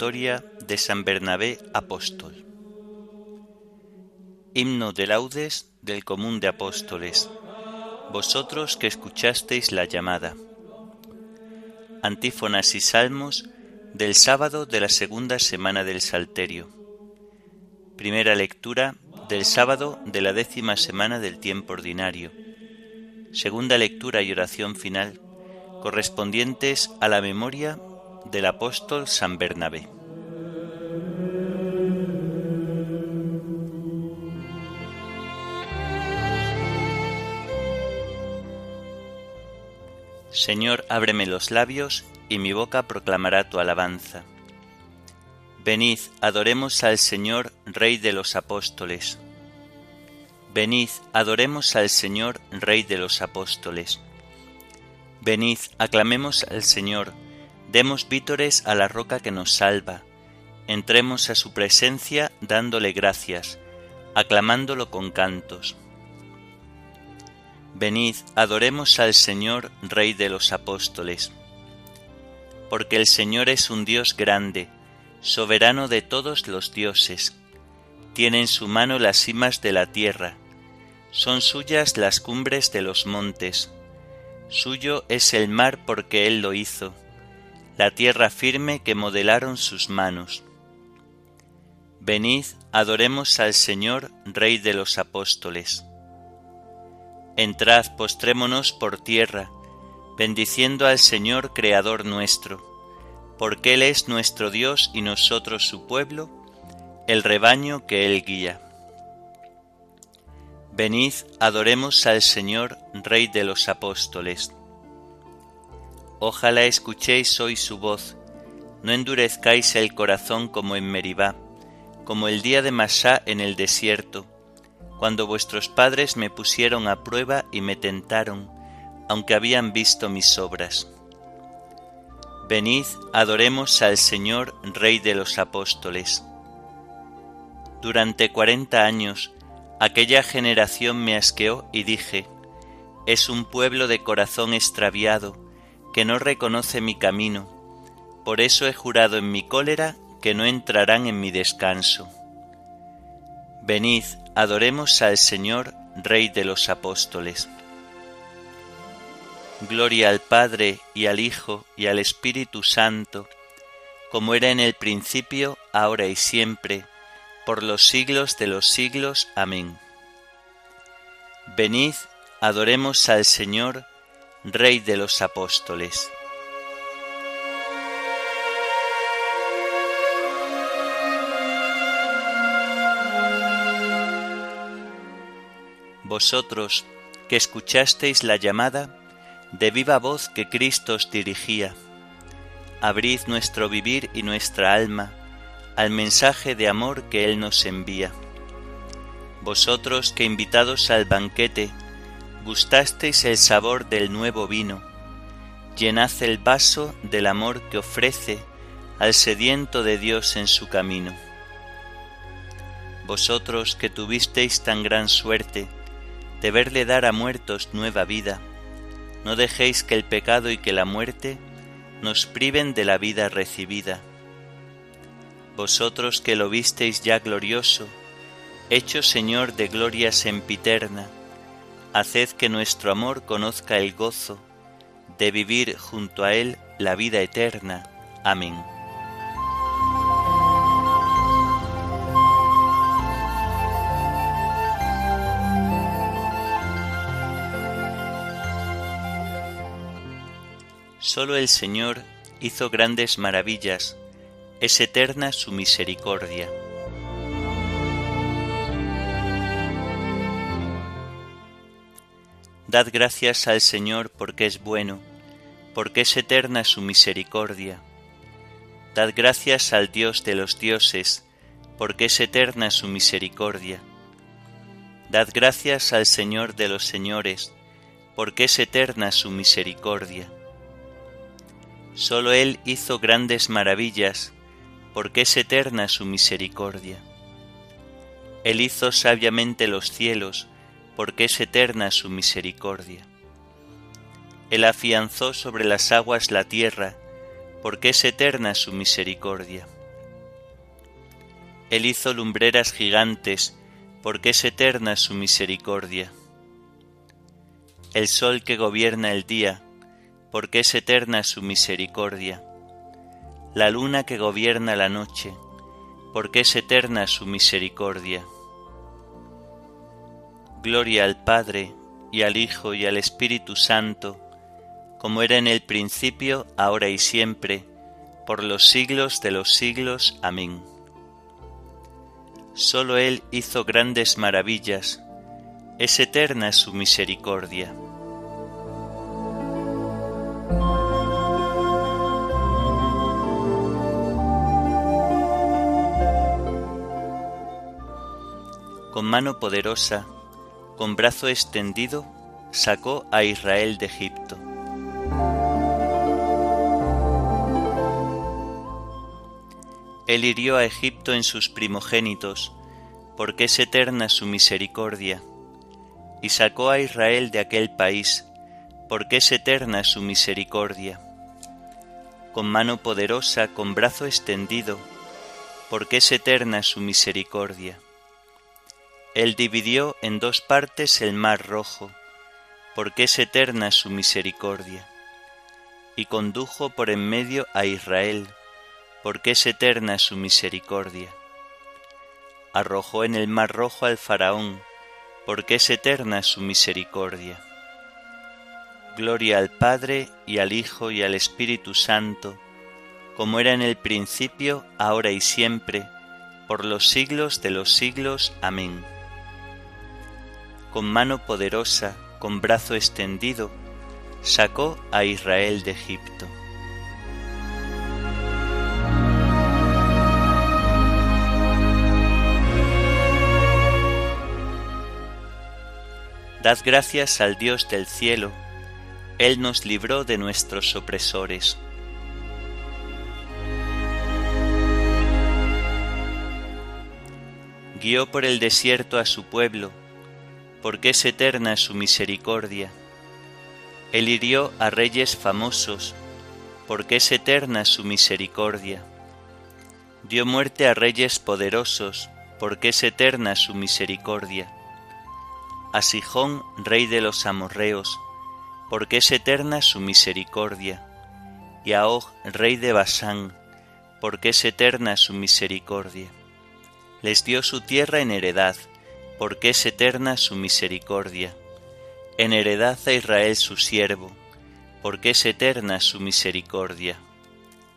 de San Bernabé Apóstol. Himno de laudes del común de apóstoles. Vosotros que escuchasteis la llamada. Antífonas y salmos del sábado de la segunda semana del Salterio. Primera lectura del sábado de la décima semana del tiempo ordinario. Segunda lectura y oración final correspondientes a la memoria del apóstol San Bernabé. Señor, ábreme los labios, y mi boca proclamará tu alabanza. Venid, adoremos al Señor, Rey de los apóstoles. Venid, adoremos al Señor, Rey de los apóstoles. Venid, aclamemos al Señor, demos vítores a la roca que nos salva, entremos a su presencia dándole gracias, aclamándolo con cantos. Venid, adoremos al Señor, Rey de los apóstoles. Porque el Señor es un Dios grande, soberano de todos los dioses. Tiene en su mano las cimas de la tierra, son suyas las cumbres de los montes. Suyo es el mar porque Él lo hizo, la tierra firme que modelaron sus manos. Venid, adoremos al Señor, Rey de los apóstoles. Entrad, postrémonos por tierra, bendiciendo al Señor Creador nuestro, porque Él es nuestro Dios y nosotros su pueblo, el rebaño que Él guía. Venid, adoremos al Señor, Rey de los apóstoles. Ojalá escuchéis hoy su voz, no endurezcáis el corazón como en Meribá, como el día de Masá en el desierto, cuando vuestros padres me pusieron a prueba y me tentaron, aunque habían visto mis obras. Venid, adoremos al Señor, Rey de los apóstoles. Durante cuarenta años aquella generación me asqueó y dije, es un pueblo de corazón extraviado, que no reconoce mi camino, por eso he jurado en mi cólera que no entrarán en mi descanso. Venid, adoremos al Señor, Rey de los apóstoles. Gloria al Padre y al Hijo y al Espíritu Santo, como era en el principio, ahora y siempre, por los siglos de los siglos. Amén. Venid, adoremos al Señor, Rey de los apóstoles. vosotros que escuchasteis la llamada de viva voz que Cristo os dirigía, abrid nuestro vivir y nuestra alma al mensaje de amor que Él nos envía. Vosotros que invitados al banquete gustasteis el sabor del nuevo vino, llenad el vaso del amor que ofrece al sediento de Dios en su camino. Vosotros que tuvisteis tan gran suerte, de verle dar a muertos nueva vida. No dejéis que el pecado y que la muerte nos priven de la vida recibida. Vosotros que lo visteis ya glorioso, hecho Señor de gloria sempiterna, haced que nuestro amor conozca el gozo de vivir junto a Él la vida eterna. Amén. Solo el Señor hizo grandes maravillas, es eterna su misericordia. Dad gracias al Señor porque es bueno, porque es eterna su misericordia. Dad gracias al Dios de los dioses, porque es eterna su misericordia. Dad gracias al Señor de los señores, porque es eterna su misericordia Solo Él hizo grandes maravillas, porque es eterna su misericordia. Él hizo sabiamente los cielos, porque es eterna su misericordia. Él afianzó sobre las aguas la tierra, porque es eterna su misericordia. Él hizo lumbreras gigantes, porque es eterna su misericordia. El sol que gobierna el día, porque es eterna su misericordia. La luna que gobierna la noche, porque es eterna su misericordia. Gloria al Padre, y al Hijo, y al Espíritu Santo, como era en el principio, ahora y siempre, por los siglos de los siglos. Amén. Solo Él hizo grandes maravillas, es eterna su misericordia. Con mano poderosa, con brazo extendido, sacó a Israel de Egipto. Él hirió a Egipto en sus primogénitos, porque es eterna su misericordia, y sacó a Israel de aquel país, porque es eterna su misericordia. Con mano poderosa, con brazo extendido, porque es eterna su misericordia. Él dividió en dos partes el mar rojo, porque es eterna su misericordia, y condujo por en medio a Israel, porque es eterna su misericordia. Arrojó en el mar rojo al faraón, porque es eterna su misericordia. Gloria al Padre y al Hijo y al Espíritu Santo, como era en el principio, ahora y siempre, por los siglos de los siglos. Amén. Con mano poderosa, con brazo extendido, sacó a Israel de Egipto. Dad gracias al Dios del cielo, Él nos libró de nuestros opresores. Guió por el desierto a su pueblo, porque es eterna su misericordia. Él hirió a reyes famosos, porque es eterna su misericordia. Dio muerte a reyes poderosos, porque es eterna su misericordia a Sijón, rey de los amorreos, porque es eterna su misericordia, y a Og, rey de Basán, porque es eterna su misericordia. Les dio su tierra en heredad, porque es eterna su misericordia. En heredad a Israel su siervo, porque es eterna su misericordia.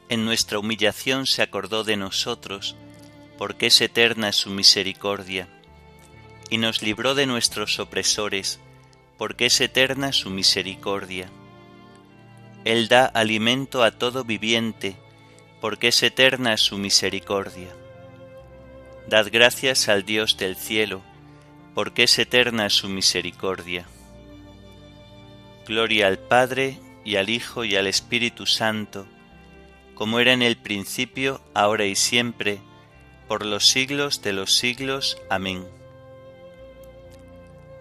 En nuestra humillación se acordó de nosotros, porque es eterna su misericordia y nos libró de nuestros opresores, porque es eterna su misericordia. Él da alimento a todo viviente, porque es eterna su misericordia. Dad gracias al Dios del cielo, porque es eterna su misericordia. Gloria al Padre, y al Hijo, y al Espíritu Santo, como era en el principio, ahora y siempre, por los siglos de los siglos. Amén.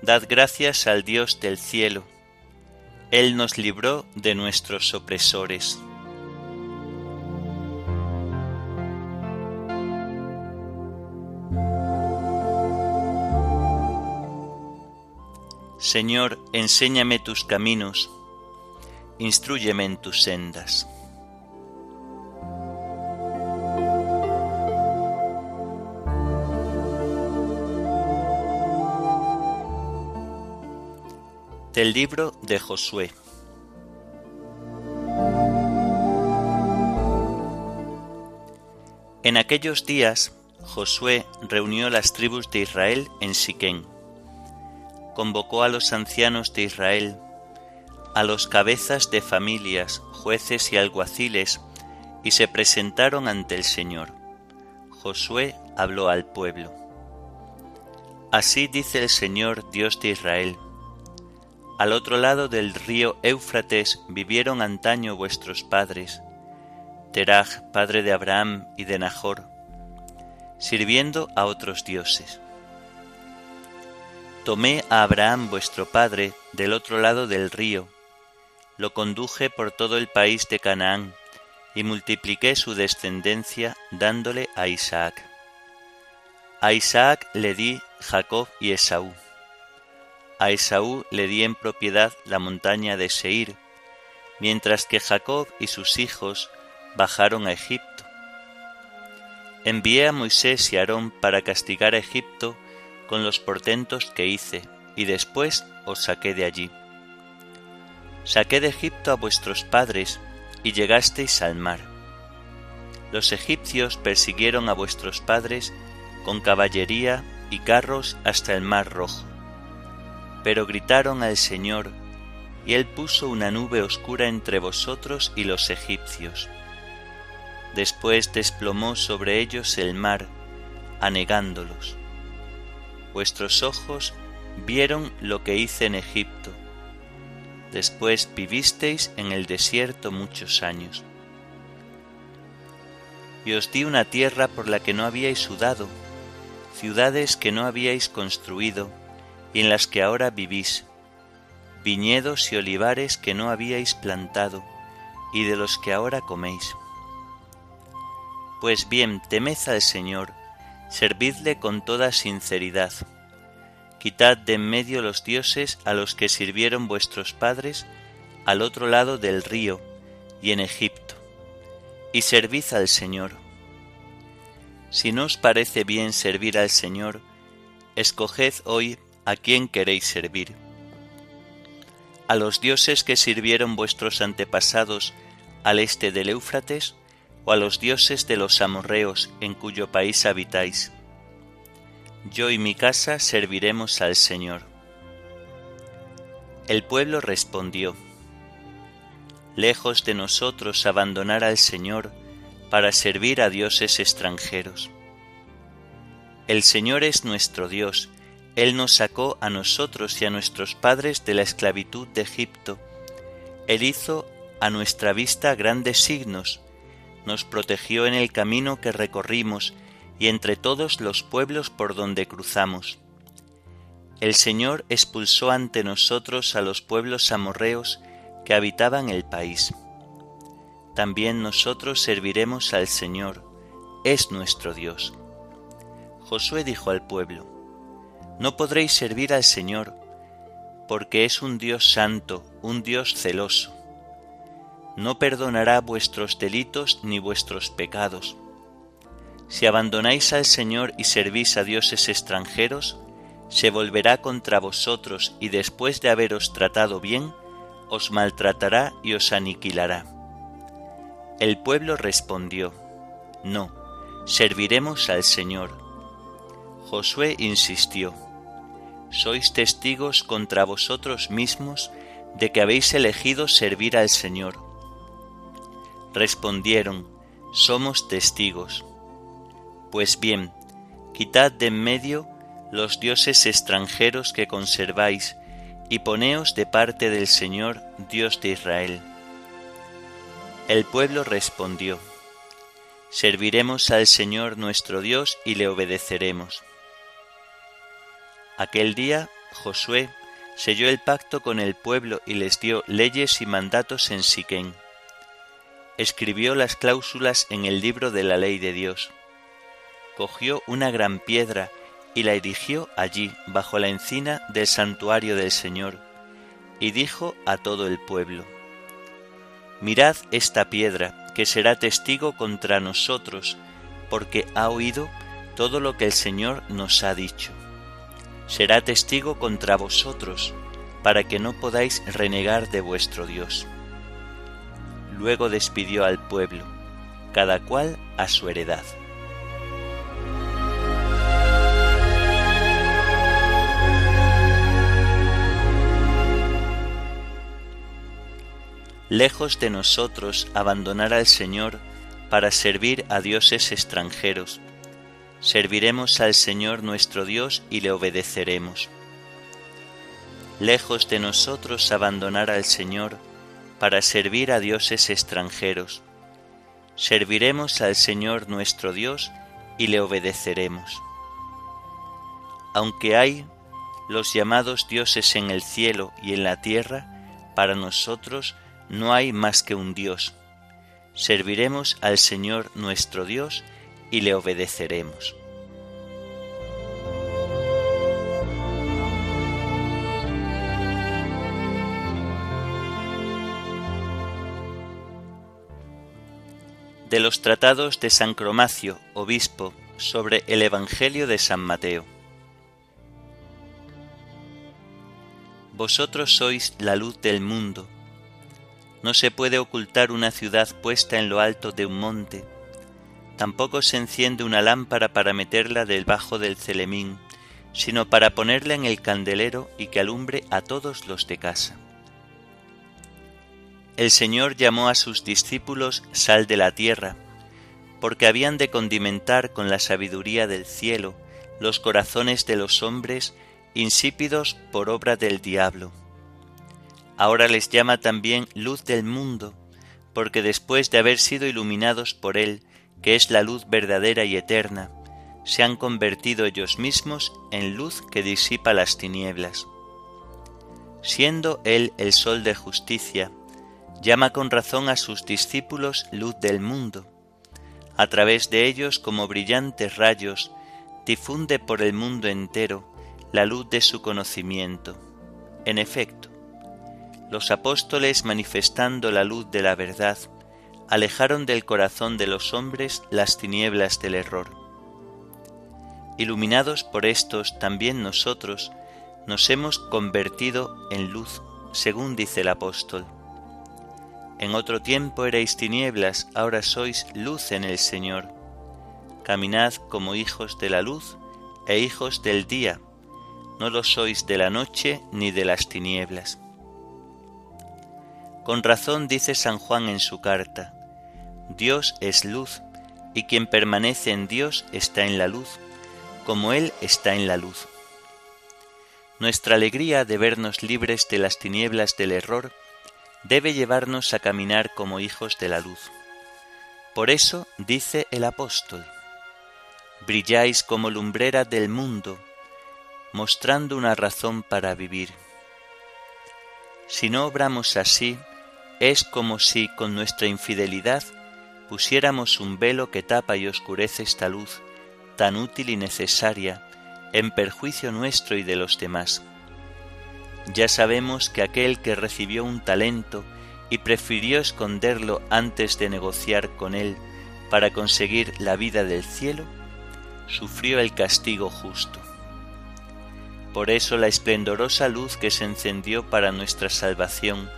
Dad gracias al Dios del cielo. Él nos libró de nuestros opresores. Señor, enséñame tus caminos, instruyeme en tus sendas. Del libro de Josué. En aquellos días Josué reunió las tribus de Israel en Siquén. Convocó a los ancianos de Israel, a los cabezas de familias, jueces y alguaciles, y se presentaron ante el Señor. Josué habló al pueblo. Así dice el Señor Dios de Israel al otro lado del río Éufrates vivieron antaño vuestros padres, Teraj, padre de Abraham y de Nahor, sirviendo a otros dioses. Tomé a Abraham vuestro padre del otro lado del río, lo conduje por todo el país de Canaán, y multipliqué su descendencia dándole a Isaac. A Isaac le di Jacob y Esaú. A Esaú le di en propiedad la montaña de Seir, mientras que Jacob y sus hijos bajaron a Egipto. Envié a Moisés y Aarón para castigar a Egipto con los portentos que hice, y después os saqué de allí. Saqué de Egipto a vuestros padres, y llegasteis al mar. Los egipcios persiguieron a vuestros padres con caballería y carros hasta el mar rojo. Pero gritaron al Señor, y él puso una nube oscura entre vosotros y los egipcios. Después desplomó sobre ellos el mar, anegándolos. Vuestros ojos vieron lo que hice en Egipto. Después vivisteis en el desierto muchos años. Y os di una tierra por la que no habíais sudado, ciudades que no habíais construido y en las que ahora vivís viñedos y olivares que no habíais plantado, y de los que ahora coméis. Pues bien, temed al Señor, servidle con toda sinceridad. Quitad de en medio los dioses a los que sirvieron vuestros padres al otro lado del río y en Egipto, y servid al Señor. Si no os parece bien servir al Señor, escoged hoy a quién queréis servir a los dioses que sirvieron vuestros antepasados al este del Éufrates, o a los dioses de los amorreos en cuyo país habitáis. Yo y mi casa serviremos al Señor. El pueblo respondió, Lejos de nosotros abandonar al Señor para servir a dioses extranjeros. El Señor es nuestro Dios, él nos sacó a nosotros y a nuestros padres de la esclavitud de Egipto. Él hizo a nuestra vista grandes signos, nos protegió en el camino que recorrimos y entre todos los pueblos por donde cruzamos. El Señor expulsó ante nosotros a los pueblos amorreos que habitaban el país. También nosotros serviremos al Señor, es nuestro Dios. Josué dijo al pueblo, no podréis servir al Señor, porque es un Dios santo, un Dios celoso. No perdonará vuestros delitos ni vuestros pecados. Si abandonáis al Señor y servís a dioses extranjeros, se volverá contra vosotros y después de haberos tratado bien, os maltratará y os aniquilará. El pueblo respondió, No, serviremos al Señor. Josué insistió, Sois testigos contra vosotros mismos de que habéis elegido servir al Señor. Respondieron, Somos testigos. Pues bien, quitad de en medio los dioses extranjeros que conserváis, y poneos de parte del Señor, Dios de Israel. El pueblo respondió, Serviremos al Señor nuestro Dios y le obedeceremos. Aquel día Josué selló el pacto con el pueblo y les dio leyes y mandatos en Siquén. Escribió las cláusulas en el libro de la ley de Dios. Cogió una gran piedra y la erigió allí, bajo la encina del santuario del Señor, y dijo a todo el pueblo, Mirad esta piedra, que será testigo contra nosotros, porque ha oído todo lo que el Señor nos ha dicho será testigo contra vosotros, para que no podáis renegar de vuestro Dios. Luego despidió al pueblo, cada cual a su heredad. Lejos de nosotros abandonar al Señor para servir a dioses extranjeros, serviremos al Señor nuestro Dios y le obedeceremos. Lejos de nosotros abandonar al Señor para servir a dioses extranjeros, serviremos al Señor nuestro Dios y le obedeceremos. Aunque hay los llamados dioses en el cielo y en la tierra, para nosotros no hay más que un Dios. Serviremos al Señor nuestro Dios y le obedeceremos. De los tratados de San Cromacio, obispo, sobre el Evangelio de San Mateo. Vosotros sois la luz del mundo. No se puede ocultar una ciudad puesta en lo alto de un monte. Tampoco se enciende una lámpara para meterla debajo del celemín, sino para ponerla en el candelero y que alumbre a todos los de casa. El Señor llamó a sus discípulos sal de la tierra, porque habían de condimentar con la sabiduría del cielo los corazones de los hombres insípidos por obra del diablo. Ahora les llama también luz del mundo, porque después de haber sido iluminados por Él, que es la luz verdadera y eterna, se han convertido ellos mismos en luz que disipa las tinieblas. Siendo Él el sol de justicia, llama con razón a sus discípulos luz del mundo. A través de ellos, como brillantes rayos, difunde por el mundo entero la luz de su conocimiento. En efecto, los apóstoles manifestando la luz de la verdad, alejaron del corazón de los hombres las tinieblas del error. Iluminados por estos, también nosotros nos hemos convertido en luz, según dice el apóstol. En otro tiempo erais tinieblas, ahora sois luz en el Señor. Caminad como hijos de la luz e hijos del día, no lo sois de la noche ni de las tinieblas. Con razón dice San Juan en su carta, Dios es luz, y quien permanece en Dios está en la luz, como Él está en la luz. Nuestra alegría de vernos libres de las tinieblas del error debe llevarnos a caminar como hijos de la luz. Por eso dice el apóstol, brilláis como lumbrera del mundo, mostrando una razón para vivir. Si no obramos así, es como si con nuestra infidelidad pusiéramos un velo que tapa y oscurece esta luz tan útil y necesaria en perjuicio nuestro y de los demás. Ya sabemos que aquel que recibió un talento y prefirió esconderlo antes de negociar con él para conseguir la vida del cielo, sufrió el castigo justo. Por eso la esplendorosa luz que se encendió para nuestra salvación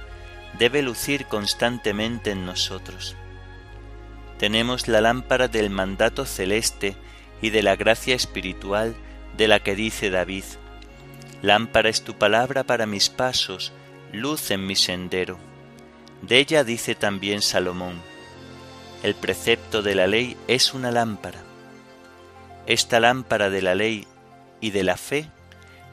debe lucir constantemente en nosotros. Tenemos la lámpara del mandato celeste y de la gracia espiritual de la que dice David, Lámpara es tu palabra para mis pasos, luz en mi sendero. De ella dice también Salomón, el precepto de la ley es una lámpara. Esta lámpara de la ley y de la fe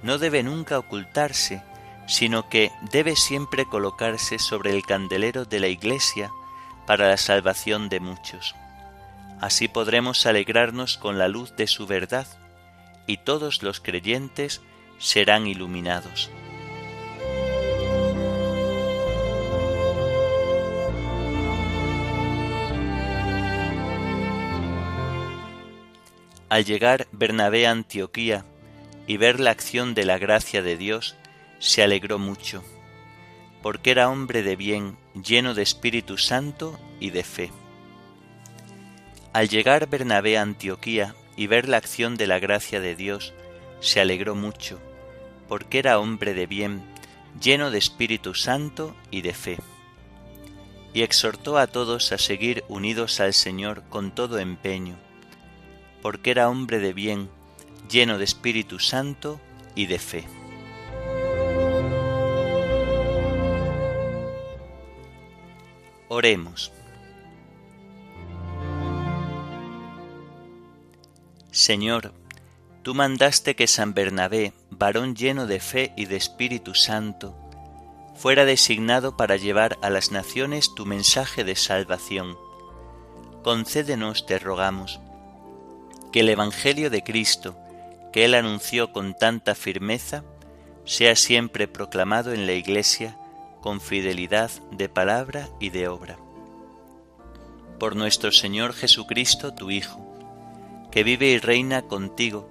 no debe nunca ocultarse, sino que debe siempre colocarse sobre el candelero de la Iglesia para la salvación de muchos. Así podremos alegrarnos con la luz de su verdad, y todos los creyentes serán iluminados. Al llegar Bernabé a Antioquía, y ver la acción de la gracia de Dios, se alegró mucho, porque era hombre de bien, lleno de Espíritu Santo y de fe. Al llegar Bernabé a Antioquía y ver la acción de la gracia de Dios, se alegró mucho, porque era hombre de bien, lleno de Espíritu Santo y de fe. Y exhortó a todos a seguir unidos al Señor con todo empeño, porque era hombre de bien, lleno de Espíritu Santo y de fe. Oremos. Señor, tú mandaste que San Bernabé, varón lleno de fe y de Espíritu Santo, fuera designado para llevar a las naciones tu mensaje de salvación. concédenos, te rogamos, que el Evangelio de Cristo, que Él anunció con tanta firmeza, sea siempre proclamado en la Iglesia con fidelidad de palabra y de obra. Por nuestro Señor Jesucristo, tu Hijo, que vive y reina contigo